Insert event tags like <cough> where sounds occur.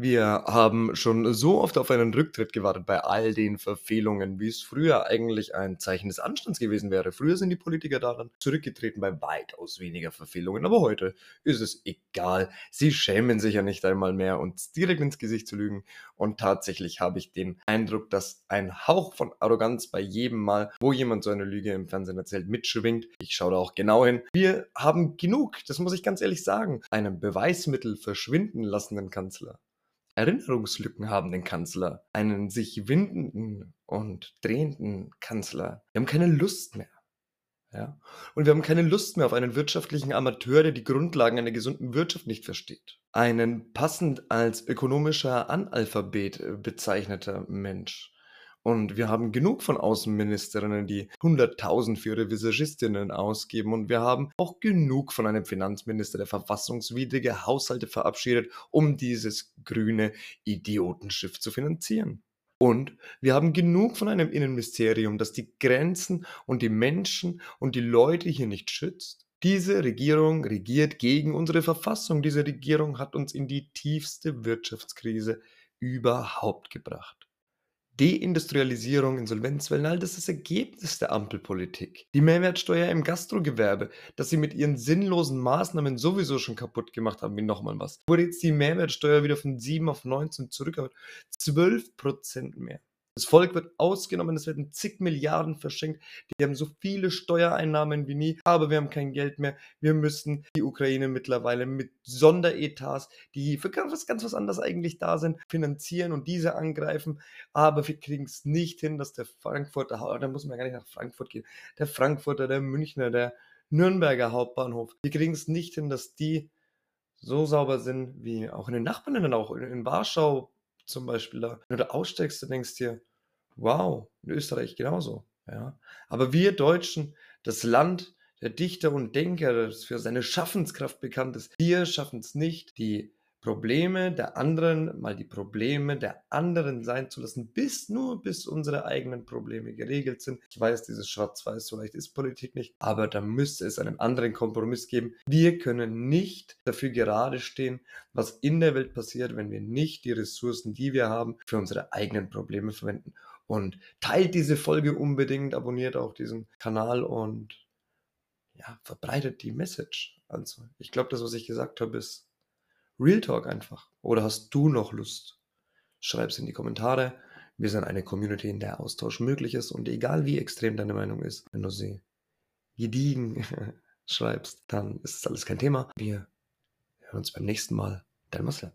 Wir haben schon so oft auf einen Rücktritt gewartet bei all den Verfehlungen, wie es früher eigentlich ein Zeichen des Anstands gewesen wäre. Früher sind die Politiker daran zurückgetreten bei weitaus weniger Verfehlungen, aber heute ist es egal. Sie schämen sich ja nicht einmal mehr, uns direkt ins Gesicht zu lügen. Und tatsächlich habe ich den Eindruck, dass ein Hauch von Arroganz bei jedem Mal, wo jemand so eine Lüge im Fernsehen erzählt, mitschwingt. Ich schaue da auch genau hin. Wir haben genug, das muss ich ganz ehrlich sagen, einen Beweismittel verschwinden lassenden Kanzler. Erinnerungslücken haben den Kanzler, einen sich windenden und drehenden Kanzler. Wir haben keine Lust mehr. Ja? Und wir haben keine Lust mehr auf einen wirtschaftlichen Amateur, der die Grundlagen einer gesunden Wirtschaft nicht versteht. Einen passend als ökonomischer Analphabet äh, bezeichneter Mensch. Und wir haben genug von Außenministerinnen, die 100.000 für ihre Visagistinnen ausgeben. Und wir haben auch genug von einem Finanzminister, der verfassungswidrige Haushalte verabschiedet, um dieses grüne Idiotenschiff zu finanzieren. Und wir haben genug von einem Innenministerium, das die Grenzen und die Menschen und die Leute hier nicht schützt. Diese Regierung regiert gegen unsere Verfassung. Diese Regierung hat uns in die tiefste Wirtschaftskrise überhaupt gebracht. Deindustrialisierung, Insolvenzwellen, all das ist das Ergebnis der Ampelpolitik. Die Mehrwertsteuer im Gastrogewerbe, das sie mit ihren sinnlosen Maßnahmen sowieso schon kaputt gemacht haben, wie nochmal was. Wurde jetzt die Mehrwertsteuer wieder von 7 auf 19 zurückgeholt. 12 Prozent mehr. Das Volk wird ausgenommen, es werden zig Milliarden verschenkt. Die haben so viele Steuereinnahmen wie nie, aber wir haben kein Geld mehr. Wir müssen die Ukraine mittlerweile mit Sonderetats, die für ganz was, ganz was anderes eigentlich da sind, finanzieren und diese angreifen. Aber wir kriegen es nicht hin, dass der Frankfurter, da muss man gar nicht nach Frankfurt gehen, der Frankfurter, der Münchner, der Nürnberger Hauptbahnhof, wir kriegen es nicht hin, dass die so sauber sind wie auch in den Nachbarländern, auch in, in Warschau zum Beispiel da. Wenn du da aussteigst, du denkst dir, wow, in Österreich genauso. Ja. Aber wir Deutschen, das Land der Dichter und Denker, das für seine Schaffenskraft bekannt ist, wir schaffen es nicht, die Probleme der anderen mal die Probleme der anderen sein zu lassen, bis nur bis unsere eigenen Probleme geregelt sind. Ich weiß, dieses Schwarz-Weiß, so leicht ist Politik nicht, aber da müsste es einen anderen Kompromiss geben. Wir können nicht dafür gerade stehen, was in der Welt passiert, wenn wir nicht die Ressourcen, die wir haben, für unsere eigenen Probleme verwenden. Und teilt diese Folge unbedingt, abonniert auch diesen Kanal und ja, verbreitet die Message. Also, ich glaube, das, was ich gesagt habe, ist Real Talk einfach. Oder hast du noch Lust? Schreib es in die Kommentare. Wir sind eine Community, in der Austausch möglich ist und egal wie extrem deine Meinung ist, wenn du sie gediegen <laughs> schreibst, dann ist das alles kein Thema. Wir hören uns beim nächsten Mal. Dein Marcel.